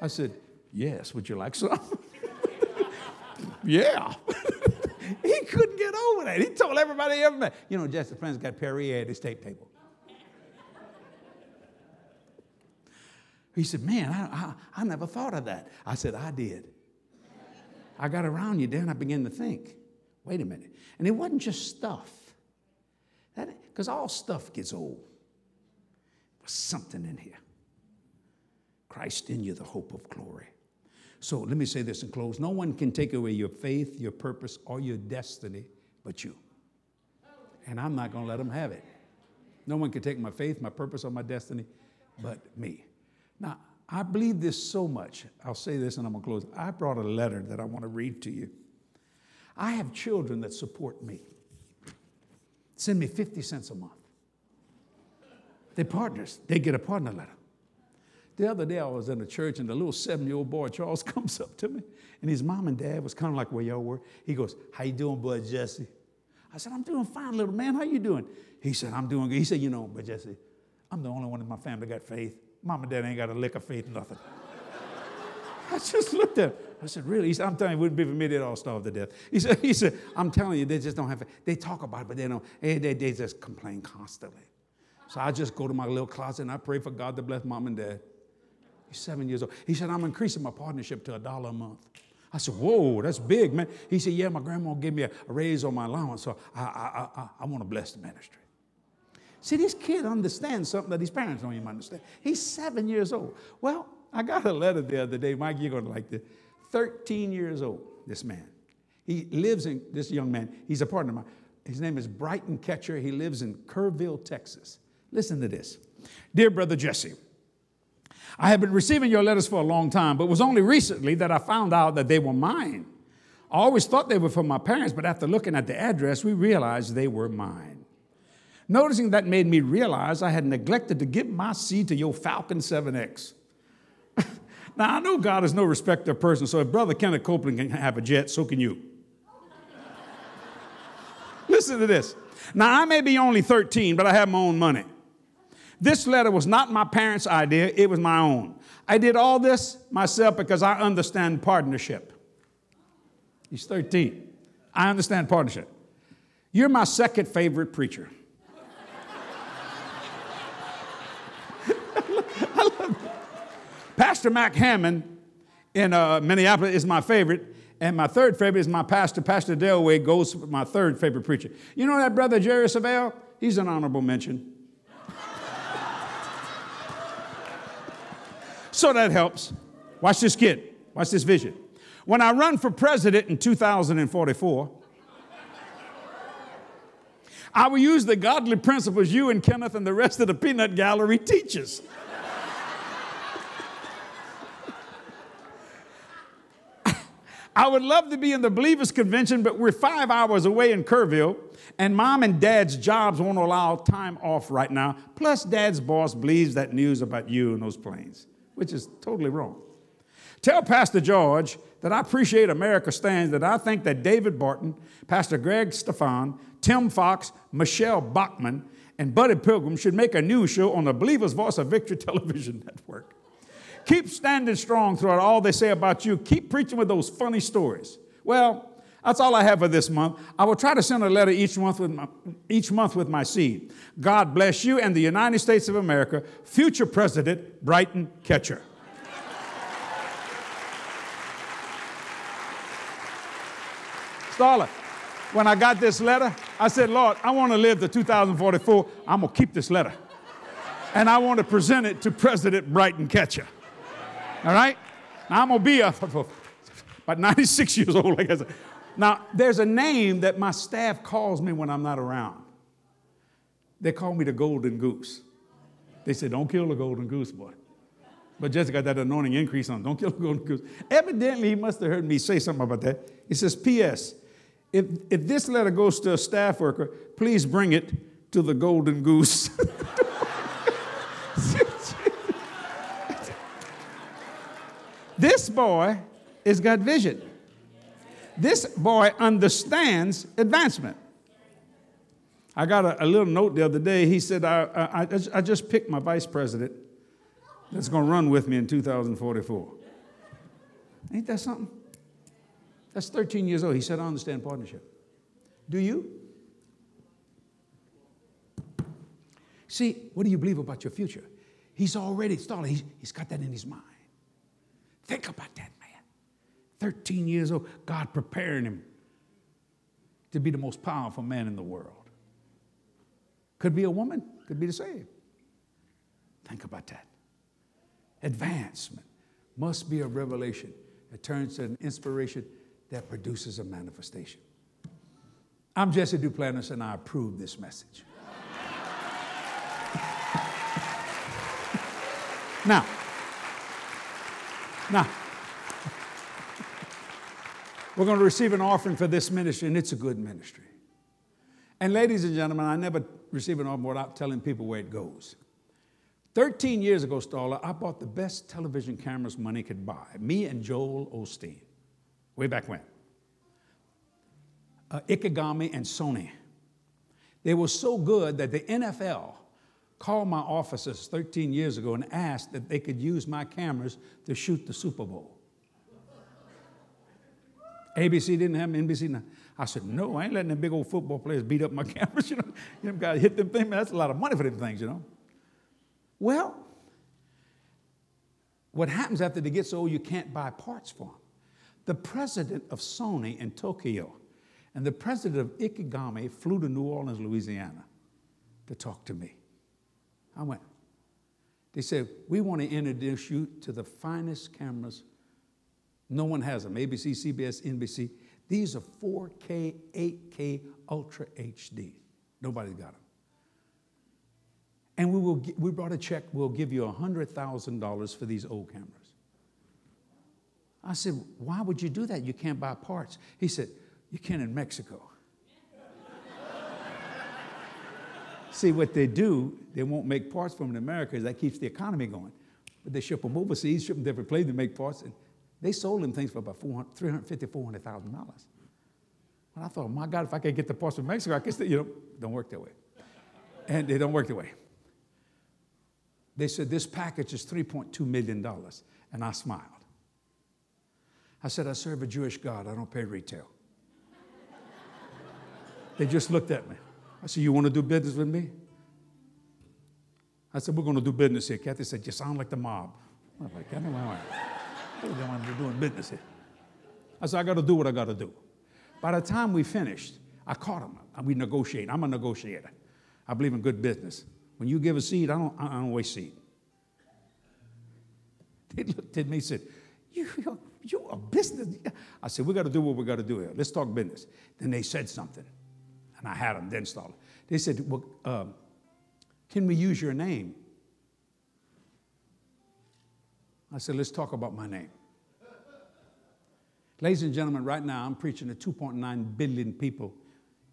I said, Yes. Would you like some? yeah. he couldn't get over that. He told everybody he ever met. You know, Jesse Friends got Perrier at his tape table. He said, Man, I, I, I never thought of that. I said, I did. I got around you, then I began to think, wait a minute. And it wasn't just stuff. Because all stuff gets old. There's something in here. Christ in you, the hope of glory. So let me say this in close. No one can take away your faith, your purpose, or your destiny but you. And I'm not going to let them have it. No one can take my faith, my purpose, or my destiny but me. Now, I believe this so much. I'll say this and I'm going to close. I brought a letter that I want to read to you. I have children that support me, send me 50 cents a month. They're partners, they get a partner letter. The other day I was in a church and the little seven-year-old boy, Charles, comes up to me and his mom and dad was kind of like where y'all were. He goes, how you doing, bud Jesse? I said, I'm doing fine, little man. How you doing? He said, I'm doing good. He said, you know, but Jesse, I'm the only one in my family got faith. Mom and dad ain't got a lick of faith, nothing. I just looked at him. I said, really? He said, I'm telling you, it wouldn't be for me, they'd all starve to death. He said, he said, I'm telling you, they just don't have faith. They talk about it, but they don't, they, they, they just complain constantly. So I just go to my little closet and I pray for God to bless mom and dad. He's seven years old. He said, I'm increasing my partnership to a dollar a month. I said, Whoa, that's big, man. He said, Yeah, my grandma gave me a, a raise on my allowance, so I, I, I, I want to bless the ministry. See, this kid understands something that his parents don't even understand. He's seven years old. Well, I got a letter the other day. Mike, you're going to like this. 13 years old, this man. He lives in, this young man, he's a partner of mine. His name is Brighton Ketcher. He lives in Kerrville, Texas. Listen to this. Dear Brother Jesse, I have been receiving your letters for a long time, but it was only recently that I found out that they were mine. I always thought they were from my parents, but after looking at the address, we realized they were mine. Noticing that made me realize I had neglected to give my seed to your Falcon 7X. now, I know God is no respecter of persons, so if Brother Kenneth Copeland can have a jet, so can you. Listen to this. Now, I may be only 13, but I have my own money. This letter was not my parents' idea, it was my own. I did all this myself because I understand partnership. He's 13. I understand partnership. You're my second favorite preacher. Pastor Mac Hammond in uh, Minneapolis is my favorite, and my third favorite is my pastor, Pastor Delway, goes my third favorite preacher. You know that brother Jerry Savelle? He's an honorable mention. So that helps. Watch this kid. Watch this vision. When I run for president in 2044, I will use the godly principles you and Kenneth and the rest of the peanut gallery teaches. I would love to be in the Believers Convention, but we're five hours away in Kerrville, and mom and dad's jobs won't allow time off right now. Plus, dad's boss believes that news about you and those planes which is totally wrong. Tell Pastor George that I appreciate America Stands, that I think that David Barton, Pastor Greg Stefan, Tim Fox, Michele Bachmann, and Buddy Pilgrim should make a news show on the Believer's Voice of Victory television network. Keep standing strong throughout all they say about you. Keep preaching with those funny stories. Well, that's all I have for this month. I will try to send a letter each month with my, each month with my seed. God bless you and the United States of America, future President Brighton Ketcher. Starla, when I got this letter, I said, Lord, I want to live to 2044. I'm going to keep this letter. And I want to present it to President Brighton Ketcher. All right? Now, I'm going to be a, about 96 years old, like I said. Now, there's a name that my staff calls me when I'm not around. They call me the golden goose. They say, Don't kill the golden goose, boy. But Jessica got that anointing increase on. Don't kill the golden goose. Evidently, he must have heard me say something about that. He says, P.S. If, if this letter goes to a staff worker, please bring it to the golden goose. this boy has got vision. This boy understands advancement. I got a, a, little note the other day. He said, I, I, I just picked my vice president that's going to run with me in 2044. Ain't that something? That's 13 years old. He said, I understand partnership. Do you? See, what do you believe about your future? He's already started, he's, he's got that in his mind. Think about that, man. 13 years old, God preparing him to be the most powerful man in the world. Could be a woman, could be the same. Think about that. Advancement must be a revelation that turns to an inspiration that produces a manifestation. I'm Jesse Duplantis, and I approve this message. now, now, we're going to receive an offering for this ministry, and it's a good ministry. And ladies and gentlemen, I never receive an offering without telling people where it goes. 13 years ago, Starla, I bought the best television cameras money could buy. Me and Joel Osteen, way back when. Uh, Ikegami and Sony. They were so good that the NFL called my offices 13 years ago and asked that they could use my cameras to shoot the Super Bowl. ABC didn't have them, NBC. No. I said, no, I ain't letting them big old football players beat up my cameras. You know, them guys hit them things. Man, that's a lot of money for them things, you know. Well, what happens after they get so old you can't buy parts for them? The president of Sony in Tokyo and the president of Ikegami flew to New Orleans, Louisiana to talk to me. I went. They said, We want to introduce you to the finest cameras no one has them. ABC, CBS, NBC. These are 4K, 8K, Ultra HD. Nobody's got them. And we, will, we brought a check, we'll give you $100,000 for these old cameras. I said, Why would you do that? You can't buy parts. He said, You can in Mexico. See, what they do, they won't make parts from in America, that keeps the economy going. But they ship them overseas, ship them different places to make parts, and they sold them things for about $350,000, $400,000. And I thought, my God, if I could get the parts from Mexico, I guess, they, you know, don't work that way. And they don't work that way. They said, this package is $3.2 million. And I smiled. I said, I serve a Jewish God. I don't pay retail. they just looked at me. I said, You want to do business with me? I said, We're going to do business here. Kathy said, You sound like the mob. I was like, Kathy, why? We're doing business here. I said, I got to do what I got to do. By the time we finished, I caught him. Uh, we negotiate. I'm a negotiator. I believe in good business. When you give a seed, I don't, I don't waste seed. They looked at me and said, you, you're, you're a business. I said, we got to do what we got to do here. Let's talk business. Then they said something, and I had them then start. They said, well, um, can we use your name? I said, let's talk about my name. Ladies and gentlemen, right now I'm preaching to 2.9 billion people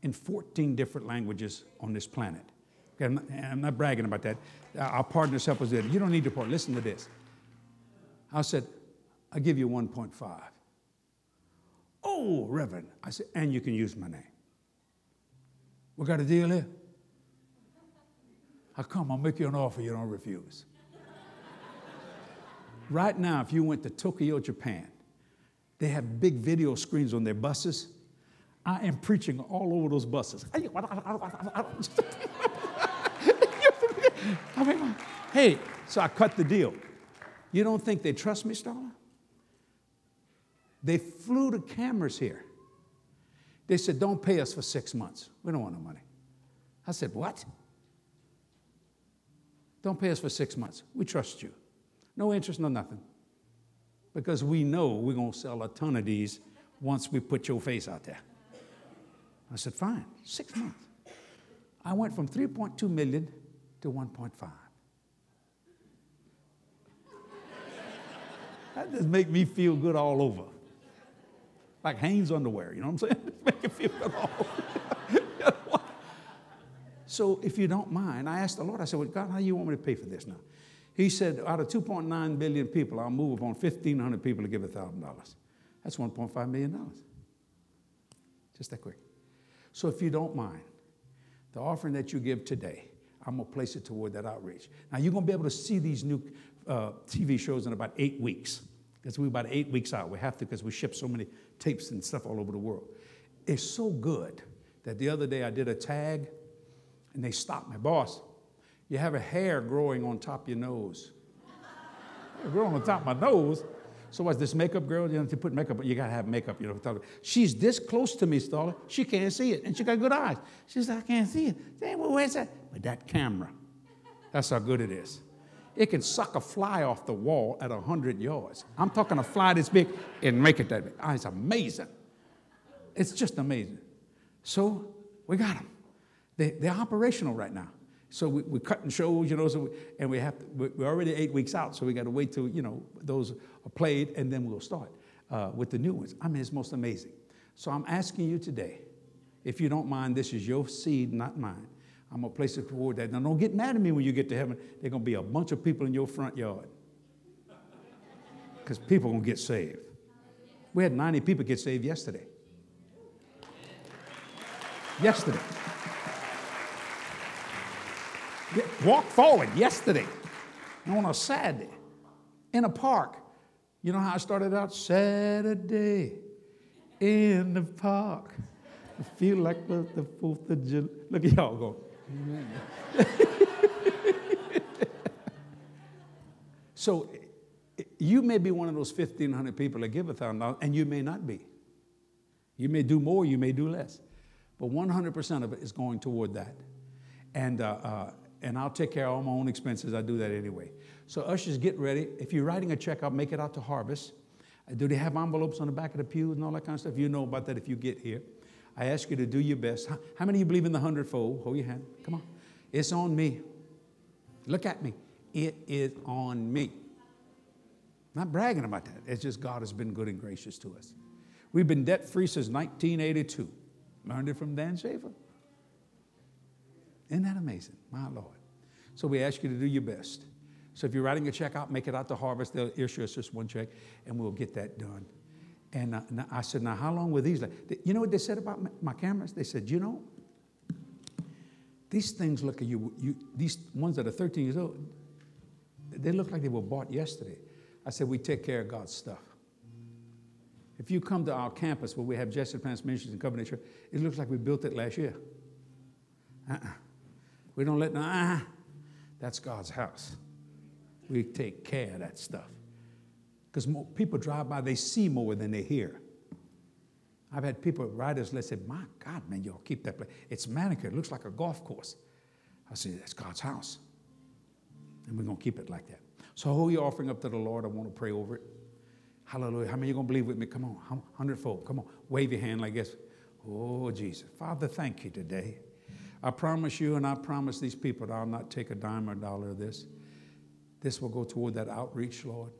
in 14 different languages on this planet. Okay, I'm, not, I'm, not, bragging about that. Our partners help us there. You don't need to part. Listen to this. I said, I'll give you 1.5. Oh, Reverend. I said, and you can use my name. We got a deal here? I come, I'll make you an offer you don't refuse. Right now, if you went to Tokyo, Japan, they have big video screens on their buses. I am preaching all over those buses. I mean, hey, so I cut the deal. You don't think they trust me, Starla? They flew the cameras here. They said, Don't pay us for six months. We don't want no money. I said, What? Don't pay us for six months. We trust you. No interest, no nothing. Because we know we're going to sell a ton of these once we put your face out there. I said, fine, six months. I went from 3.2 million to 1.5. That just make me feel good all over. Like Hanes underwear, you know what I'm saying? make you feel good all so if you don't mind, I asked the Lord, I said, well, God, how do you want me to pay for this now? He said, out of 2.9 billion people, I'll move upon 1,500 people to give $1,000. That's $1.5 million. Just that quick. So if you don't mind, the offering that you give today, I'm going to place it toward that outreach. Now, you're going to be able to see these new uh, TV shows in about eight weeks. Because we're about eight weeks out. We have to because we ship so many tapes and stuff all over the world. It's so good that the other day I did a tag and they stopped my boss. You have a hair growing on top of your nose. growing on top of my nose. So what's this makeup girl? You know, to put makeup, you gotta have makeup. You know, she's this close to me, Starla. She can't see it, and she got good eyes. She says, I can't see it. Say, well, where's that? But that camera, that's how good it is. It can suck a fly off the wall at 100 yards. I'm talking a fly this big and make it that big. Oh, it's amazing. It's just amazing. So we got them. They, they're operational right now. So we, we're cutting shows, you know, so we, and we have to, we're already eight weeks out, so we got to wait till, you know, those are played, and then we'll start uh, with the new ones. I mean, it's most amazing. So I'm asking you today, if you don't mind, this is your seed, not mine. I'm going to place it toward that. Now, don't get mad at me when you get to heaven. There's going to be a bunch of people in your front yard because people are going to get saved. We had 90 people get saved yesterday. Yesterday. Walk forward yesterday on a Saturday in a park. You know how I started out? Saturday in the park. I feel like the, the 4th of July. Look at y'all go. so you may be one of those 1,500 people that give a $1,000, and you may not be. You may do more, you may do less. But 100% of it is going toward that. And uh, uh, and I'll take care of all my own expenses. I do that anyway. So, ushers, get ready. If you're writing a check, I'll make it out to Harvest. Uh, do they have envelopes on the back of the pews and all that kind of stuff? You know about that if you get here. I ask you to do your best. How, how many of you believe in the hundredfold? Hold your hand. Come on. It's on me. Look at me. It is on me. I'm not bragging about that. It's just God has been good and gracious to us. We've been debt free since 1982. Learned it from Dan Sheaffer. Isn't that amazing? My Lord. So we ask you to do your best. So if you're writing a check out, make it out to Harvest. They'll issue us just one check, and we'll get that done. And uh, I said, now how long will these last? You know what they said about my cameras? They said, you know, these things look at you, you, these ones that are 13 years old, they look like they were bought yesterday. I said, we take care of God's stuff. If you come to our campus where we have Jesse Duplantis Ministries and Covenant Church, it looks like we built it last year. Uh-uh. We don't let, ah, that's God's house. We take care of that stuff. Because people drive by, they see more than they hear. I've had people, riders, let's say, my God, man, y'all keep that place. It's manicured, it looks like a golf course. I say, that's God's house. And we're going to keep it like that. So hold your offering up to the Lord. I want to pray over it. Hallelujah. How many you going to believe with me? Come on, hundredfold. Come on, wave your hand like this. Oh, Jesus. Father, thank you today. I promise you, and I promise these people that I'll not take a dime or a dollar of this. This will go toward that outreach, Lord.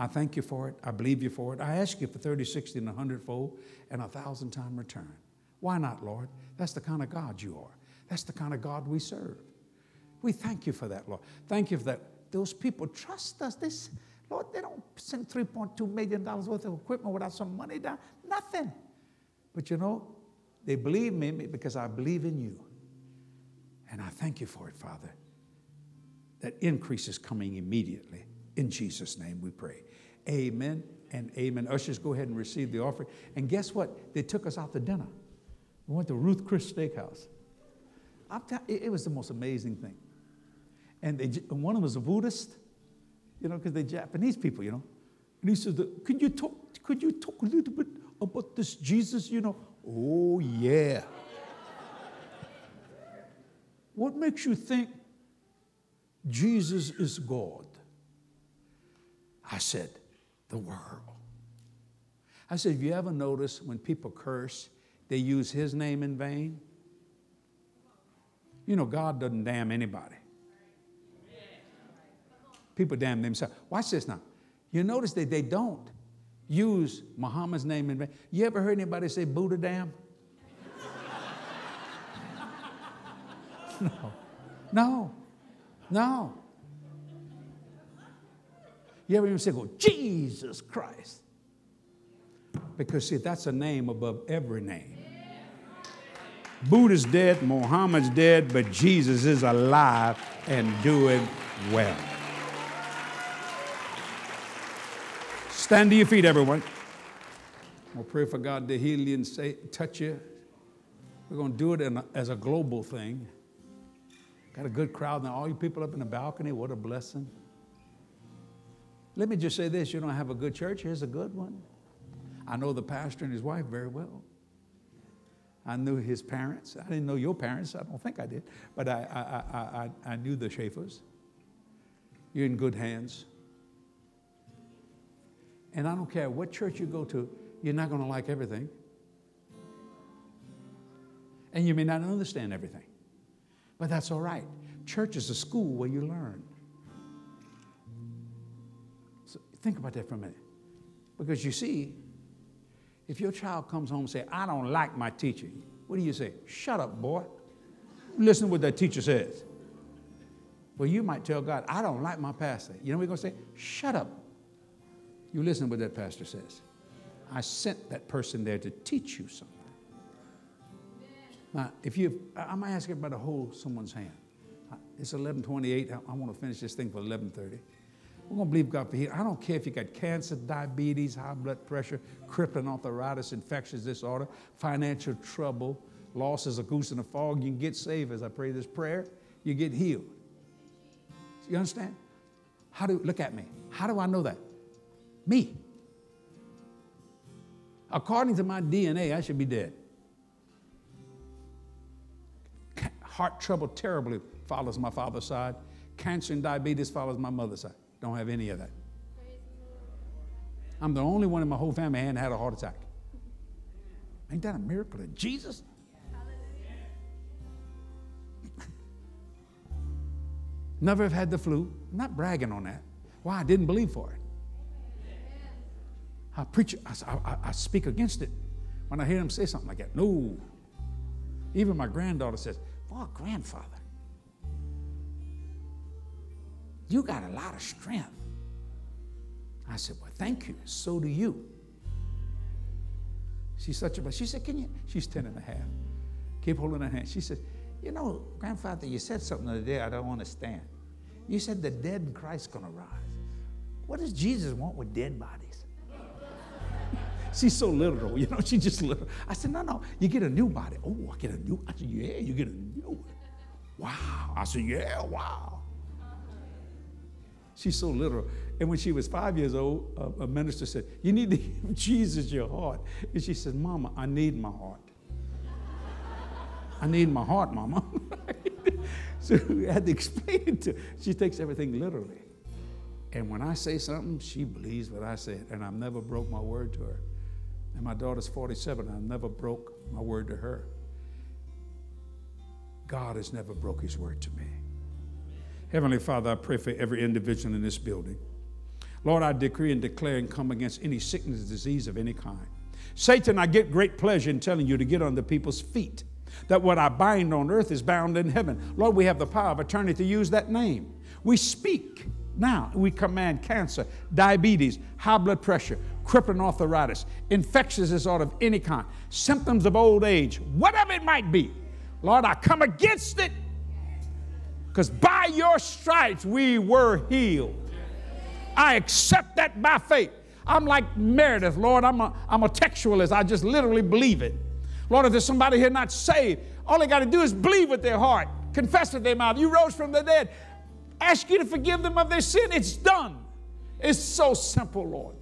I thank you for it. I believe you for it. I ask you for 30, 60, and 100 fold and a thousand time return. Why not, Lord? That's the kind of God you are. That's the kind of God we serve. We thank you for that, Lord. Thank you for that. Those people trust us. This, Lord, they don't send $3.2 million worth of equipment without some money down. Nothing. But you know, they believe me because I believe in you. And I thank you for it, Father. That increase is coming immediately. In Jesus' name we pray. Amen and amen. Ushers, go ahead and receive the offering. And guess what? They took us out to dinner. We went to Ruth Chris Steakhouse. it was the most amazing thing. And they, one of them was a Buddhist, you know, because they're Japanese people, you know. And he said, could you talk, could you talk a little bit about this Jesus, you know? Oh, yeah. What makes you think Jesus is God? I said, the world. I said, have you ever noticed when people curse, they use his name in vain? You know, God doesn't damn anybody. People damn themselves. Watch this now. You notice that they don't use Muhammad's name in vain. You ever heard anybody say Buddha damn? no. No. No. You ever even say, go, Jesus Christ? Because, see, that's a name above every name. Buddha's dead, Muhammad's dead, but Jesus is alive and doing well. Stand to your feet, everyone. We'll pray for God to heal you and say, touch you. We're going to do it a, as a global thing. Got a good crowd now. All you people up in the balcony, what a blessing. Let me just say this you don't have a good church, here's a good one. I know the pastor and his wife very well. I knew his parents. I didn't know your parents. I don't think I did. But I, I, I, I, knew the Sheaffers. You're in good hands. And I don't care what church you go to, you're not going to like everything. And you may not understand everything. But that's all right. Church is a school where you learn. Think about that for a minute. Because you see, if your child comes home and say, I don't like my teacher, what do you say? Shut up, boy. Listen to what that teacher says. Well, you might tell God, I don't like my pastor. You know what we're going to say? Shut up. You listen to what that pastor says. I sent that person there to teach you something. Now, if you, I might ask everybody to hold someone's hand. Uh, it's 11:28. I, want to finish this thing for 11:30. We're going to believe God for healing. I don't care if you got cancer, diabetes, high blood pressure, crippling arthritis, infectious disorder, financial trouble, losses of goose in the fog. You can get saved as I pray this prayer. You get healed. You understand? How do look at me? How do I know that? Me. According to my DNA, I should be dead. Heart trouble terribly follows my father's side. Cancer and diabetes follows my mother's side. Don't have any of that. I'm the only one in my whole family hadn't had a heart attack. Ain't that a miracle of Jesus? Never have had the flu. I'm not bragging on that. Why? I didn't believe for it. I preach, I, I, I speak against it when I hear them say something like that. No. Even my granddaughter says, Boy, grandfather, you got a lot of strength. I said, Well, thank you. So do you. She's such a, she said, Can you? She's 10 and a half. Keep holding her hand. She said, You know, grandfather, you said something the other day I don't understand. You said the dead in Christ's going to rise. What does Jesus want with dead bodies? She's so literal, you know, she just literal. I said, no, no, you get a new body. Oh, I get a new, I said, yeah, you get a new one. Wow. I said, yeah, wow. She's so literal. And when she was five years old, a, a minister said, You need to give Jesus your heart. And she said, Mama, I need my heart. I need my heart, Mama. so we had to explain it to her. She takes everything literally. And when I say something, she believes what I said. And I've never broke my word to her. And my daughter's 47. I never broke my word to her. God has never broke his word to me. Heavenly Father, I pray for every individual in this building. Lord, I decree and declare and come against any sickness, disease of any kind. Satan, I get great pleasure in telling you to get under people's feet. That what I bind on earth is bound in heaven. Lord, we have the power of attorney to use that name. We speak now. We command cancer, diabetes, high blood pressure, crippling arthritis, infectious disorder of any kind, symptoms of old age, whatever it might be. Lord, I come against it because by your stripes we were healed. I accept that by faith. I'm like Meredith, Lord, I'm a, I'm a textualist. I just literally believe it. Lord, if there's somebody here not saved, all they got to do is believe with their heart, confess with their mouth. You rose from the dead. Ask you to forgive them of their sin. It's done. It's so simple, Lord.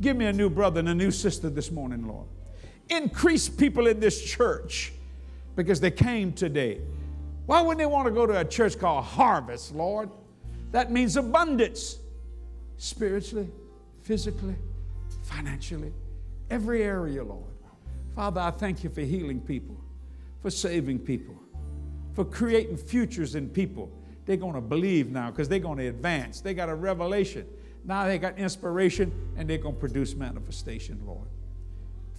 Give me a new brother and a new sister this morning, Lord. Increase people in this church because they came today. Why wouldn't they want to go to a church called Harvest, Lord? That means abundance spiritually, physically, financially, every area, Lord. Father, I thank you for healing people, for saving people, for creating futures in people. They're going to believe now because they're going to advance. They got a revelation Now they got inspiration and they're going to produce manifestation, Lord.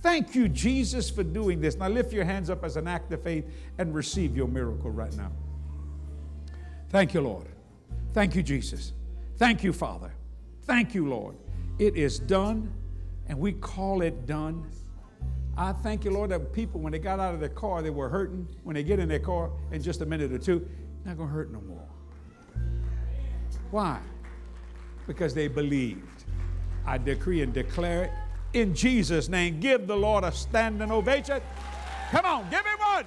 Thank you, Jesus, for doing this. Now lift your hands up as an act of faith and receive your miracle right now. Thank you, Lord. Thank you, Jesus. Thank you, Father. Thank you, Lord. It is done, and we call it done. I thank you, Lord, that people, when they got out of their car, they were hurting. When they get in their car in just a minute or two, not going to hurt no more. Why? Because they believed. I decree and declare it in Jesus' name. Give the Lord a standing ovation. Come on, give him one.